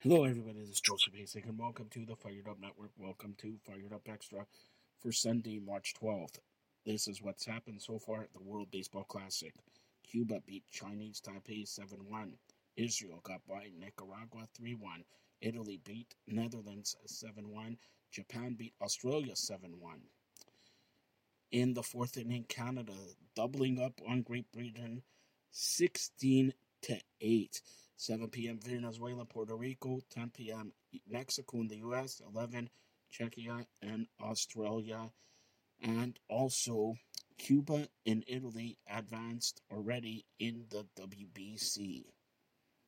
Hello, everybody. This is Joseph Basic, and welcome to the Fired Up Network. Welcome to Fired Up Extra for Sunday, March 12th. This is what's happened so far at the World Baseball Classic. Cuba beat Chinese Taipei 7 1. Israel got by Nicaragua 3 1. Italy beat Netherlands 7 1. Japan beat Australia 7 1. In the fourth inning, Canada doubling up on Great Britain 16 to 8. 7 p.m. Venezuela, Puerto Rico, 10 p.m. Mexico and the U.S., 11 Czechia and Australia, and also Cuba and Italy advanced already in the WBC.